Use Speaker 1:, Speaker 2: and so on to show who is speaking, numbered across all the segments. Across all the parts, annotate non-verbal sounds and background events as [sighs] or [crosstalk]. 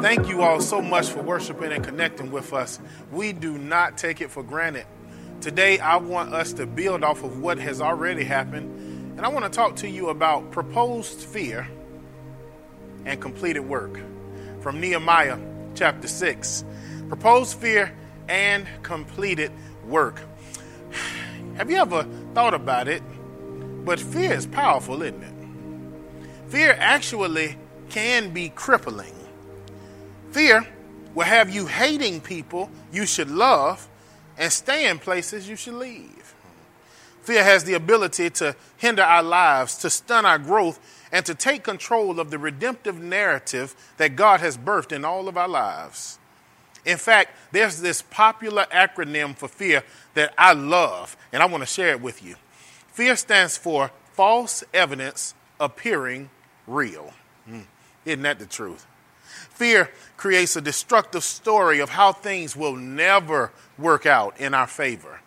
Speaker 1: Thank you all so much for worshiping and connecting with us. We do not take it for granted. Today, I want us to build off of what has already happened, and I want to talk to you about proposed fear and completed work from Nehemiah chapter 6. Proposed fear and completed work. [sighs] Have you ever thought about it? But fear is powerful, isn't it? Fear actually can be crippling. Fear will have you hating people you should love and stay in places you should leave. Fear has the ability to hinder our lives, to stun our growth, and to take control of the redemptive narrative that God has birthed in all of our lives. In fact, there's this popular acronym for fear that I love, and I want to share it with you. Fear stands for false evidence appearing real. Hmm. Isn't that the truth? Fear creates a destructive story of how things will never work out in our favor.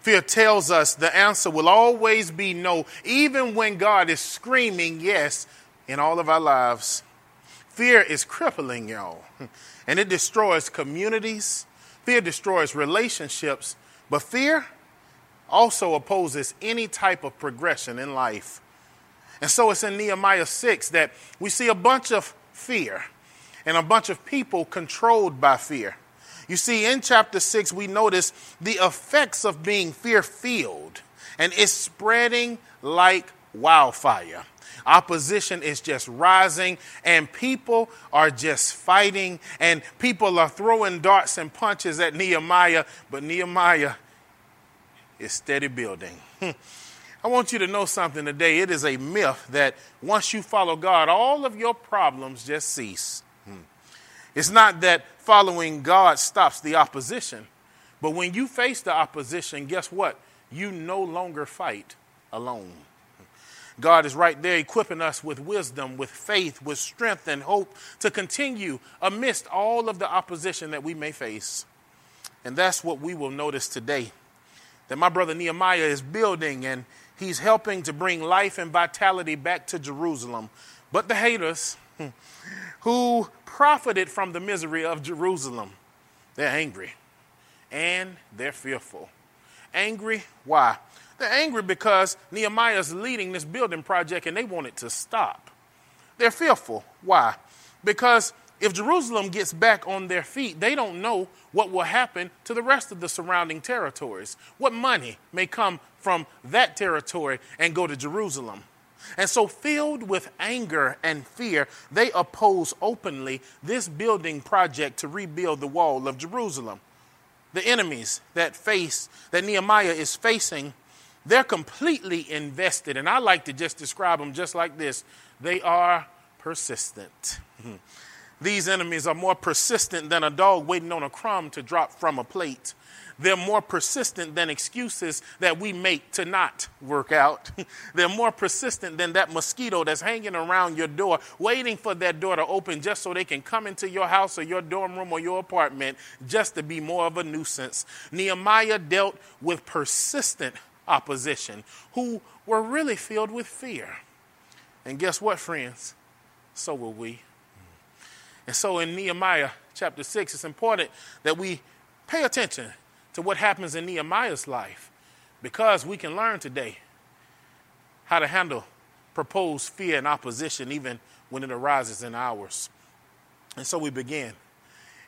Speaker 1: Fear tells us the answer will always be no, even when God is screaming yes in all of our lives. Fear is crippling, y'all, [laughs] and it destroys communities. Fear destroys relationships, but fear also opposes any type of progression in life. And so it's in Nehemiah 6 that we see a bunch of fear and a bunch of people controlled by fear. You see, in chapter 6, we notice the effects of being fear filled, and it's spreading like wildfire. Opposition is just rising, and people are just fighting, and people are throwing darts and punches at Nehemiah, but Nehemiah is steady building. [laughs] I want you to know something today. It is a myth that once you follow God, all of your problems just cease. It's not that following God stops the opposition, but when you face the opposition, guess what? You no longer fight alone. God is right there equipping us with wisdom, with faith, with strength, and hope to continue amidst all of the opposition that we may face. And that's what we will notice today. That my brother Nehemiah is building and he's helping to bring life and vitality back to Jerusalem. But the haters, [laughs] who profited from the misery of Jerusalem. They're angry and they're fearful. Angry, why? They're angry because Nehemiah's leading this building project and they want it to stop. They're fearful. Why? Because if Jerusalem gets back on their feet, they don't know what will happen to the rest of the surrounding territories. What money may come from that territory and go to Jerusalem? And so, filled with anger and fear, they oppose openly this building project to rebuild the wall of Jerusalem. The enemies that face, that Nehemiah is facing, they're completely invested. And I like to just describe them just like this they are persistent. [laughs] These enemies are more persistent than a dog waiting on a crumb to drop from a plate. They're more persistent than excuses that we make to not work out. [laughs] They're more persistent than that mosquito that's hanging around your door, waiting for that door to open just so they can come into your house or your dorm room or your apartment just to be more of a nuisance. Nehemiah dealt with persistent opposition who were really filled with fear. And guess what, friends? So will we. And so in Nehemiah chapter 6, it's important that we pay attention to what happens in Nehemiah's life because we can learn today how to handle proposed fear and opposition even when it arises in ours. And so we begin.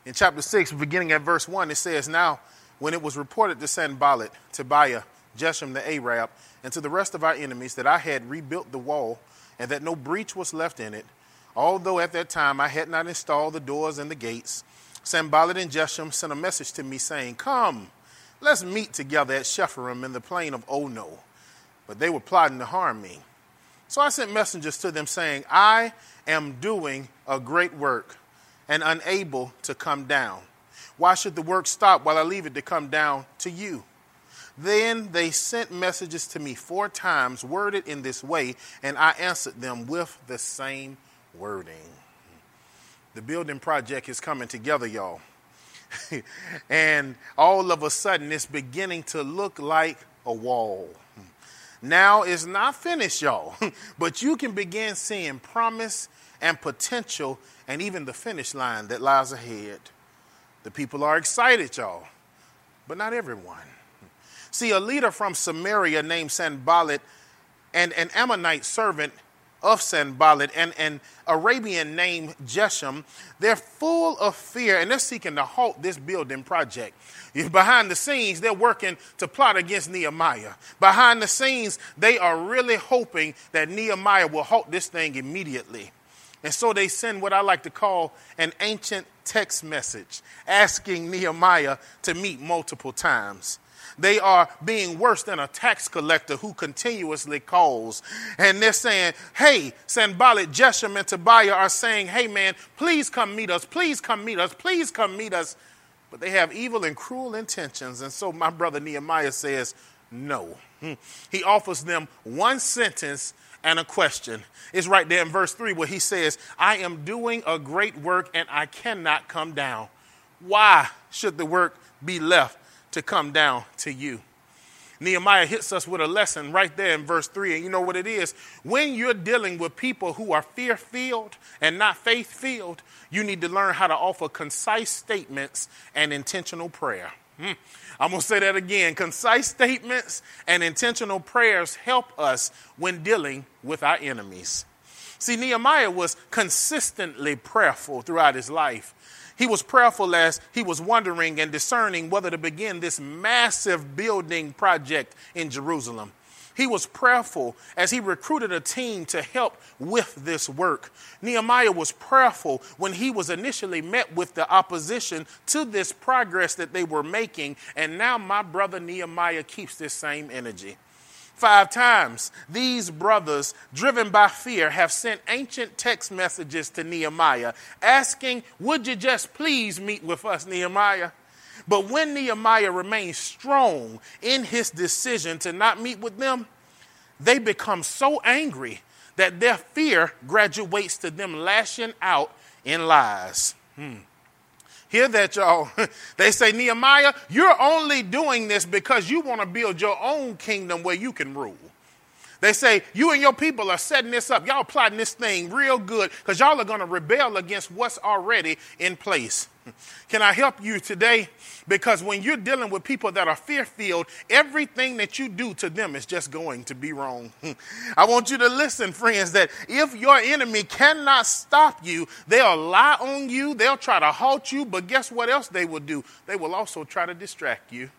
Speaker 1: In chapter 6, beginning at verse 1, it says, Now, when it was reported to Sanballat, Tobiah, Geshem the Arab, and to the rest of our enemies that I had rebuilt the wall and that no breach was left in it, although at that time I had not installed the doors and the gates, Sanballat and Geshem sent a message to me saying, Come, Let's meet together at Shepharim in the plain of Ono. But they were plotting to harm me. So I sent messengers to them saying, I am doing a great work, and unable to come down. Why should the work stop while I leave it to come down to you? Then they sent messages to me four times, worded in this way, and I answered them with the same wording. The building project is coming together, y'all. [laughs] and all of a sudden, it's beginning to look like a wall. Now it's not finished, y'all, [laughs] but you can begin seeing promise and potential and even the finish line that lies ahead. The people are excited, y'all, but not everyone. See, a leader from Samaria named Sanballat and an Ammonite servant of Sanballat and an Arabian named Geshem, they're full of fear and they're seeking to halt this building project. Behind the scenes, they're working to plot against Nehemiah. Behind the scenes, they are really hoping that Nehemiah will halt this thing immediately. And so they send what I like to call an ancient text message asking Nehemiah to meet multiple times. They are being worse than a tax collector who continuously calls. And they're saying, hey, Sanballat, Geshem, and Tobiah are saying, hey, man, please come meet us. Please come meet us. Please come meet us. But they have evil and cruel intentions. And so my brother Nehemiah says, no. Hmm. He offers them one sentence and a question. It's right there in verse 3 where he says, I am doing a great work and I cannot come down. Why should the work be left to come down to you? Nehemiah hits us with a lesson right there in verse 3. And you know what it is? When you're dealing with people who are fear filled and not faith filled, you need to learn how to offer concise statements and intentional prayer. Hmm. I'm going to say that again. Concise statements and intentional prayers help us when dealing with our enemies. See, Nehemiah was consistently prayerful throughout his life. He was prayerful as he was wondering and discerning whether to begin this massive building project in Jerusalem. He was prayerful as he recruited a team to help with this work. Nehemiah was prayerful when he was initially met with the opposition to this progress that they were making. And now my brother Nehemiah keeps this same energy. Five times, these brothers, driven by fear, have sent ancient text messages to Nehemiah asking, Would you just please meet with us, Nehemiah? But when Nehemiah remains strong in his decision to not meet with them, they become so angry that their fear graduates to them lashing out in lies. Hmm. Hear that, y'all. [laughs] They say, Nehemiah, you're only doing this because you want to build your own kingdom where you can rule. They say, You and your people are setting this up. Y'all plotting this thing real good because y'all are going to rebel against what's already in place. [laughs] Can I help you today? Because when you're dealing with people that are fear filled, everything that you do to them is just going to be wrong. [laughs] I want you to listen, friends, that if your enemy cannot stop you, they'll lie on you, they'll try to halt you, but guess what else they will do? They will also try to distract you.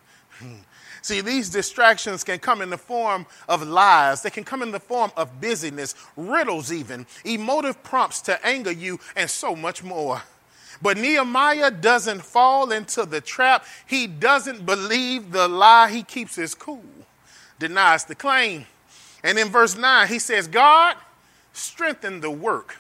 Speaker 1: [laughs] See, these distractions can come in the form of lies. They can come in the form of busyness, riddles, even, emotive prompts to anger you, and so much more. But Nehemiah doesn't fall into the trap. He doesn't believe the lie. He keeps his cool, denies the claim. And in verse 9, he says, God, strengthen the work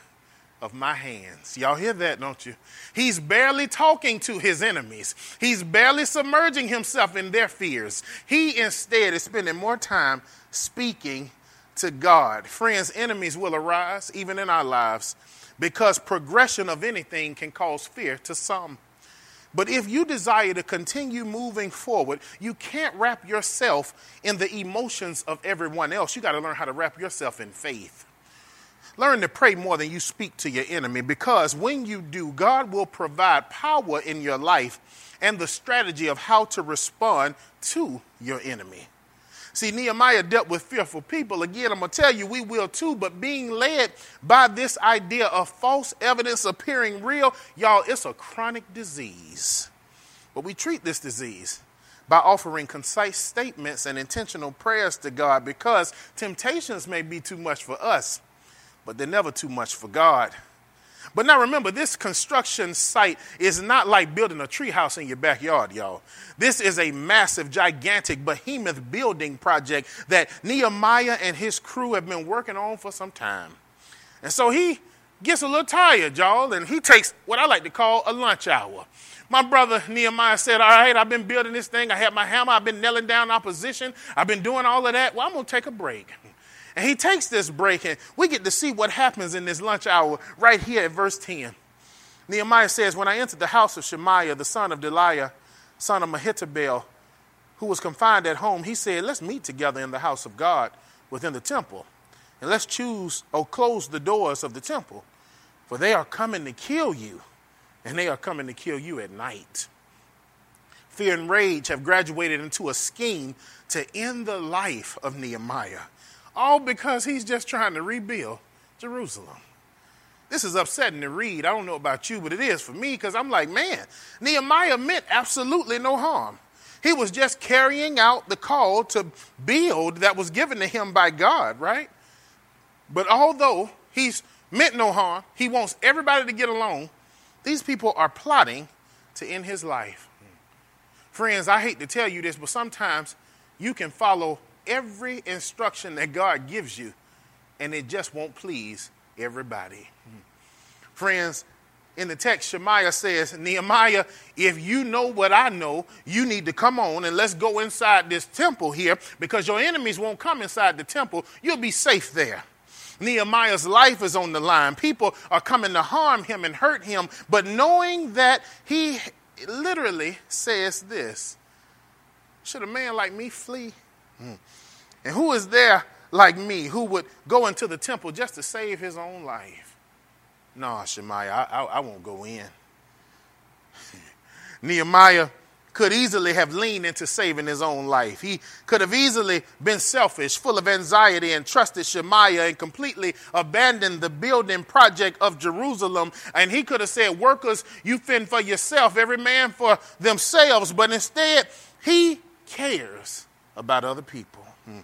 Speaker 1: of my hands. Y'all hear that, don't you? He's barely talking to his enemies. He's barely submerging himself in their fears. He instead is spending more time speaking to God. Friends, enemies will arise even in our lives because progression of anything can cause fear to some. But if you desire to continue moving forward, you can't wrap yourself in the emotions of everyone else. You got to learn how to wrap yourself in faith. Learn to pray more than you speak to your enemy because when you do, God will provide power in your life and the strategy of how to respond to your enemy. See, Nehemiah dealt with fearful people. Again, I'm going to tell you, we will too, but being led by this idea of false evidence appearing real, y'all, it's a chronic disease. But we treat this disease by offering concise statements and intentional prayers to God because temptations may be too much for us but they're never too much for God. But now remember, this construction site is not like building a treehouse in your backyard, y'all. This is a massive, gigantic, behemoth building project that Nehemiah and his crew have been working on for some time. And so he gets a little tired, y'all, and he takes what I like to call a lunch hour. My brother Nehemiah said, All right, I've been building this thing. I have my hammer. I've been nailing down opposition. I've been doing all of that. Well, I'm going to take a break. And he takes this break, and we get to see what happens in this lunch hour right here at verse 10. Nehemiah says, When I entered the house of Shemaiah, the son of Deliah, son of Mehetabel, who was confined at home, he said, Let's meet together in the house of God within the temple, and let's choose or close the doors of the temple, for they are coming to kill you and they are coming to kill you at night. Fear and rage have graduated into a scheme to end the life of Nehemiah, all because he's just trying to rebuild Jerusalem. This is upsetting to read. I don't know about you, but it is for me because I'm like, man, Nehemiah meant absolutely no harm. He was just carrying out the call to build that was given to him by God, right? But although he's meant no harm, he wants everybody to get along these people are plotting to end his life. Friends, I hate to tell you this, but sometimes you can follow every instruction that God gives you, and it just won't please everybody. Friends, in the text, Shemaiah says, Nehemiah, if you know what I know, you need to come on and let's go inside this temple here because your enemies won't come inside the temple. You'll be safe there. Nehemiah's life is on the line. People are coming to harm him and hurt him, but knowing that he literally says this Should a man like me flee? Hmm. And who is there like me who would go into the temple just to save his own life? No, Shemaiah, I, I, I won't go in. [laughs] Nehemiah could easily have leaned into saving his own life. He could have easily been selfish, full of anxiety, and trusted Shemaiah and completely abandoned the building project of Jerusalem. And he could have said, Workers, you fend for yourself, every man for themselves. But instead, he cares about other people. Hmm.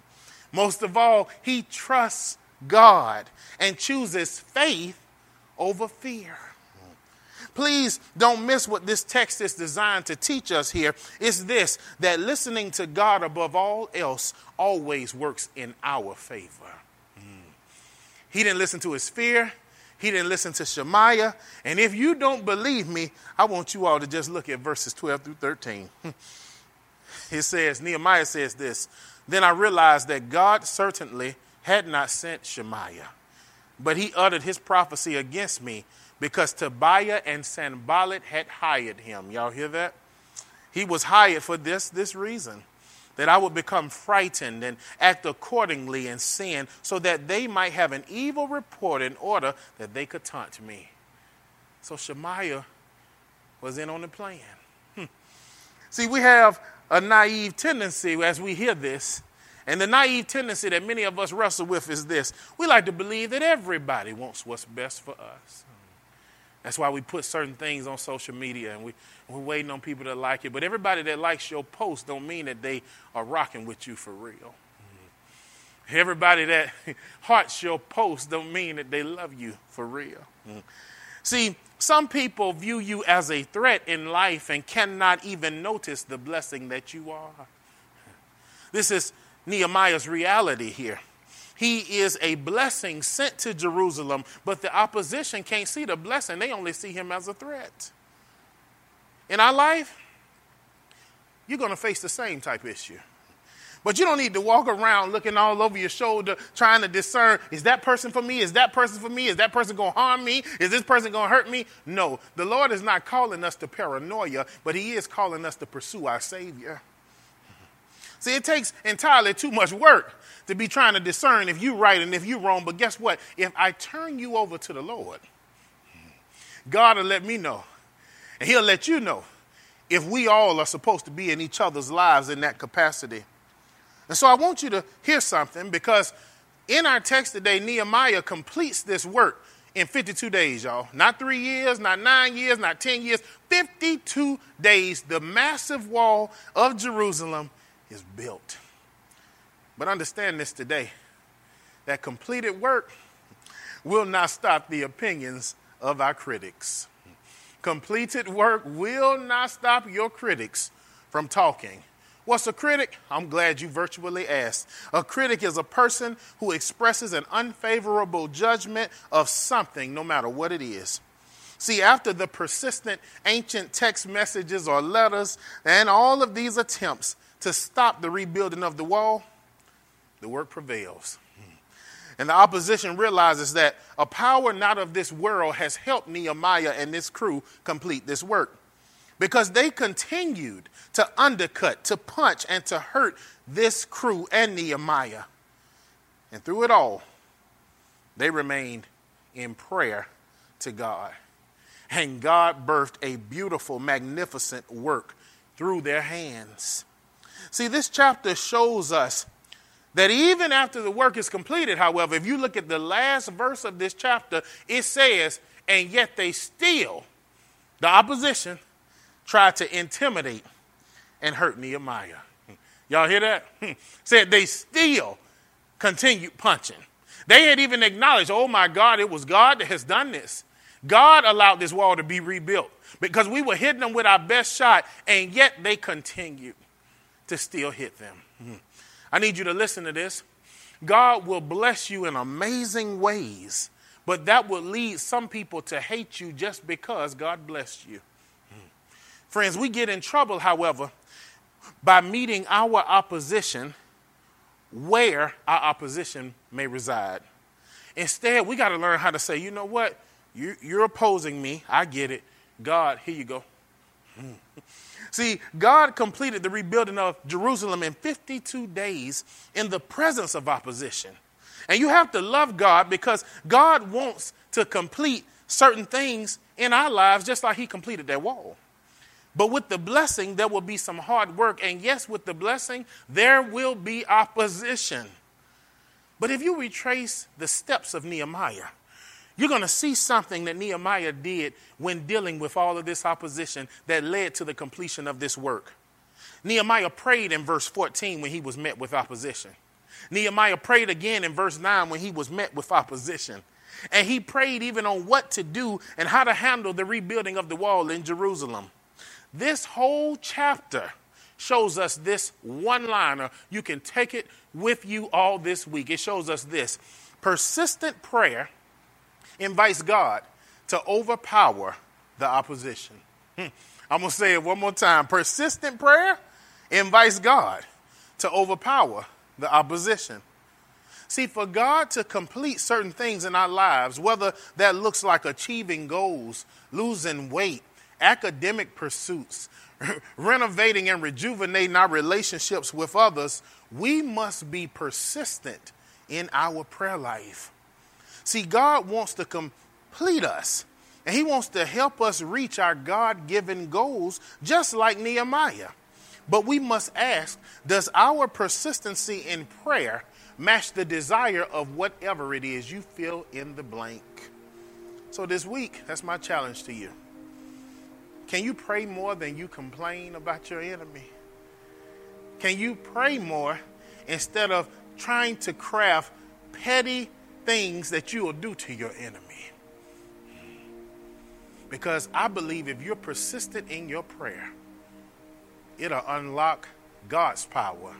Speaker 1: Most of all, he trusts God and chooses faith over fear. Please don't miss what this text is designed to teach us here. It's this that listening to God above all else always works in our favor. Mm. He didn't listen to his fear. He didn't listen to Shemaiah. And if you don't believe me, I want you all to just look at verses 12 through 13. It says, Nehemiah says this Then I realized that God certainly had not sent Shemaiah, but he uttered his prophecy against me because Tobiah and Sanballat had hired him. Y'all hear that? He was hired for this, this reason that I would become frightened and act accordingly in sin, so that they might have an evil report in order that they could taunt me. So Shemaiah was in on the plan. Hmm. See, we have a naive tendency as we hear this, and the naive tendency that many of us wrestle with is this we like to believe that everybody wants what's best for us. That's why we put certain things on social media and we, we're waiting on people to like it. But everybody that likes your post don't mean that they are rocking with you for real. Everybody that [laughs] hearts your post don't mean that they love you for real. See, some people view you as a threat in life and cannot even notice the blessing that you are. This is Nehemiah's reality here. He is a blessing sent to Jerusalem, but the opposition can't see the blessing. They only see him as a threat. In our life, you're going to face the same type issue. But you don't need to walk around looking all over your shoulder trying to discern is that person for me? Is that person for me? Is that person going to harm me? Is this person going to hurt me? No. The Lord is not calling us to paranoia, but He is calling us to pursue our Savior. See, it takes entirely too much work to be trying to discern if you're right and if you're wrong. But guess what? If I turn you over to the Lord, God will let me know. And He'll let you know if we all are supposed to be in each other's lives in that capacity. And so I want you to hear something because in our text today, Nehemiah completes this work in 52 days, y'all. Not three years, not nine years, not 10 years. 52 days, the massive wall of Jerusalem is built. But understand this today that completed work will not stop the opinions of our critics. Completed work will not stop your critics from talking. What's a critic? I'm glad you virtually asked. A critic is a person who expresses an unfavorable judgment of something, no matter what it is. See, after the persistent ancient text messages or letters and all of these attempts to stop the rebuilding of the wall, the work prevails. And the opposition realizes that a power not of this world has helped Nehemiah and this crew complete this work because they continued to undercut, to punch, and to hurt this crew and Nehemiah. And through it all, they remained in prayer to God. And God birthed a beautiful, magnificent work through their hands. See, this chapter shows us that even after the work is completed, however, if you look at the last verse of this chapter, it says, and yet they still, the opposition, tried to intimidate and hurt Nehemiah. [laughs] Y'all hear that? [laughs] Said they still continued punching. They had even acknowledged, oh my God, it was God that has done this. God allowed this wall to be rebuilt because we were hitting them with our best shot, and yet they continued to still hit them. Hmm. I need you to listen to this. God will bless you in amazing ways, but that will lead some people to hate you just because God blessed you. Friends, we get in trouble, however, by meeting our opposition where our opposition may reside. Instead, we got to learn how to say, you know what? You, are opposing me. I get it. God, here you go. [laughs] See, God completed the rebuilding of Jerusalem in 52 days in the presence of opposition. And you have to love God because God wants to complete certain things in our lives just like He completed that wall. But with the blessing, there will be some hard work. And yes, with the blessing, there will be opposition. But if you retrace the steps of Nehemiah, you're going to see something that Nehemiah did when dealing with all of this opposition that led to the completion of this work. Nehemiah prayed in verse 14 when he was met with opposition. Nehemiah prayed again in verse 9 when he was met with opposition. And he prayed even on what to do and how to handle the rebuilding of the wall in Jerusalem. This whole chapter shows us this one liner. You can take it with you all this week. It shows us this persistent prayer invites God to overpower the opposition. Hmm. I'm going to say it one more time. Persistent prayer invites God to overpower the opposition. See, for God to complete certain things in our lives, whether that looks like achieving goals, losing weight, academic pursuits, [laughs] renovating and rejuvenating our relationships with others, we must be persistent in our prayer life. See, God wants to complete us, and He wants to help us reach our God given goals, just like Nehemiah. But we must ask Does our persistency in prayer match the desire of whatever it is you fill in the blank? So, this week, that's my challenge to you. Can you pray more than you complain about your enemy? Can you pray more instead of trying to craft petty things that you will do to your enemy? Because I believe if you're persistent in your prayer, it'll unlock God's power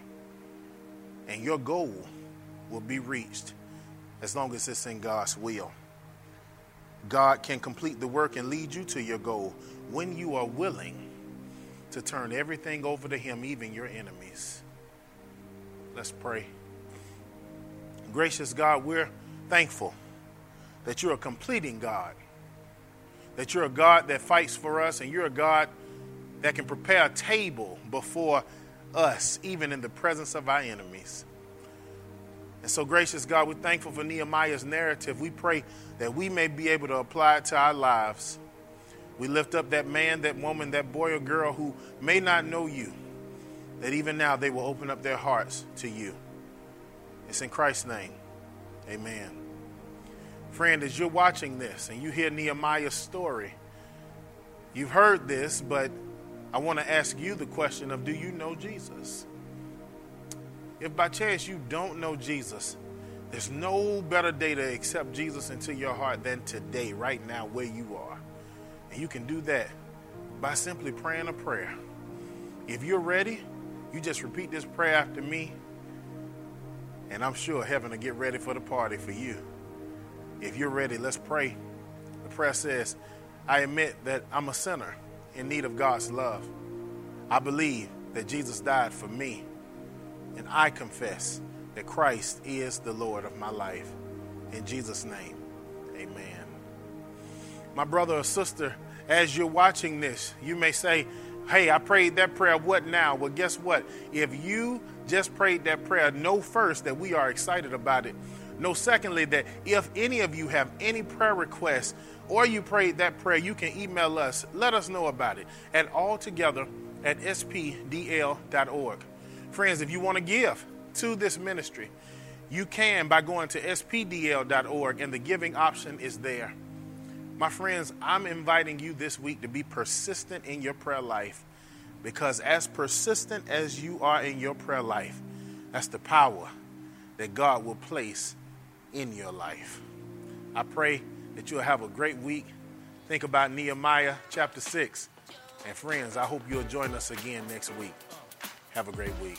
Speaker 1: and your goal will be reached as long as it's in God's will. God can complete the work and lead you to your goal when you are willing to turn everything over to Him, even your enemies. Let's pray. Gracious God, we're thankful that you're a completing God, that you're a God that fights for us, and you're a God that can prepare a table before us, even in the presence of our enemies. And so, gracious God, we're thankful for Nehemiah's narrative. We pray that we may be able to apply it to our lives. We lift up that man, that woman, that boy or girl who may not know you, that even now they will open up their hearts to you. It's in Christ's name. Amen. Friend, as you're watching this and you hear Nehemiah's story, you've heard this, but I want to ask you the question of do you know Jesus? If by chance you don't know Jesus, there's no better day to accept Jesus into your heart than today, right now, where you are. And you can do that by simply praying a prayer. If you're ready, You just repeat this prayer after me, and I'm sure heaven will get ready for the party for you. If you're ready, let's pray. The prayer says, I admit that I'm a sinner in need of God's love. I believe that Jesus died for me, and I confess that Christ is the Lord of my life. In Jesus' name, amen. My brother or sister, as you're watching this, you may say, Hey, I prayed that prayer. What now? Well, guess what? If you just prayed that prayer, know first that we are excited about it. Know secondly that if any of you have any prayer requests or you prayed that prayer, you can email us. Let us know about it at altogether at spdl.org. Friends, if you want to give to this ministry, you can by going to spdl.org and the giving option is there. My friends, I'm inviting you this week to be persistent in your prayer life because, as persistent as you are in your prayer life, that's the power that God will place in your life. I pray that you'll have a great week. Think about Nehemiah chapter 6. And, friends, I hope you'll join us again next week. Have a great week.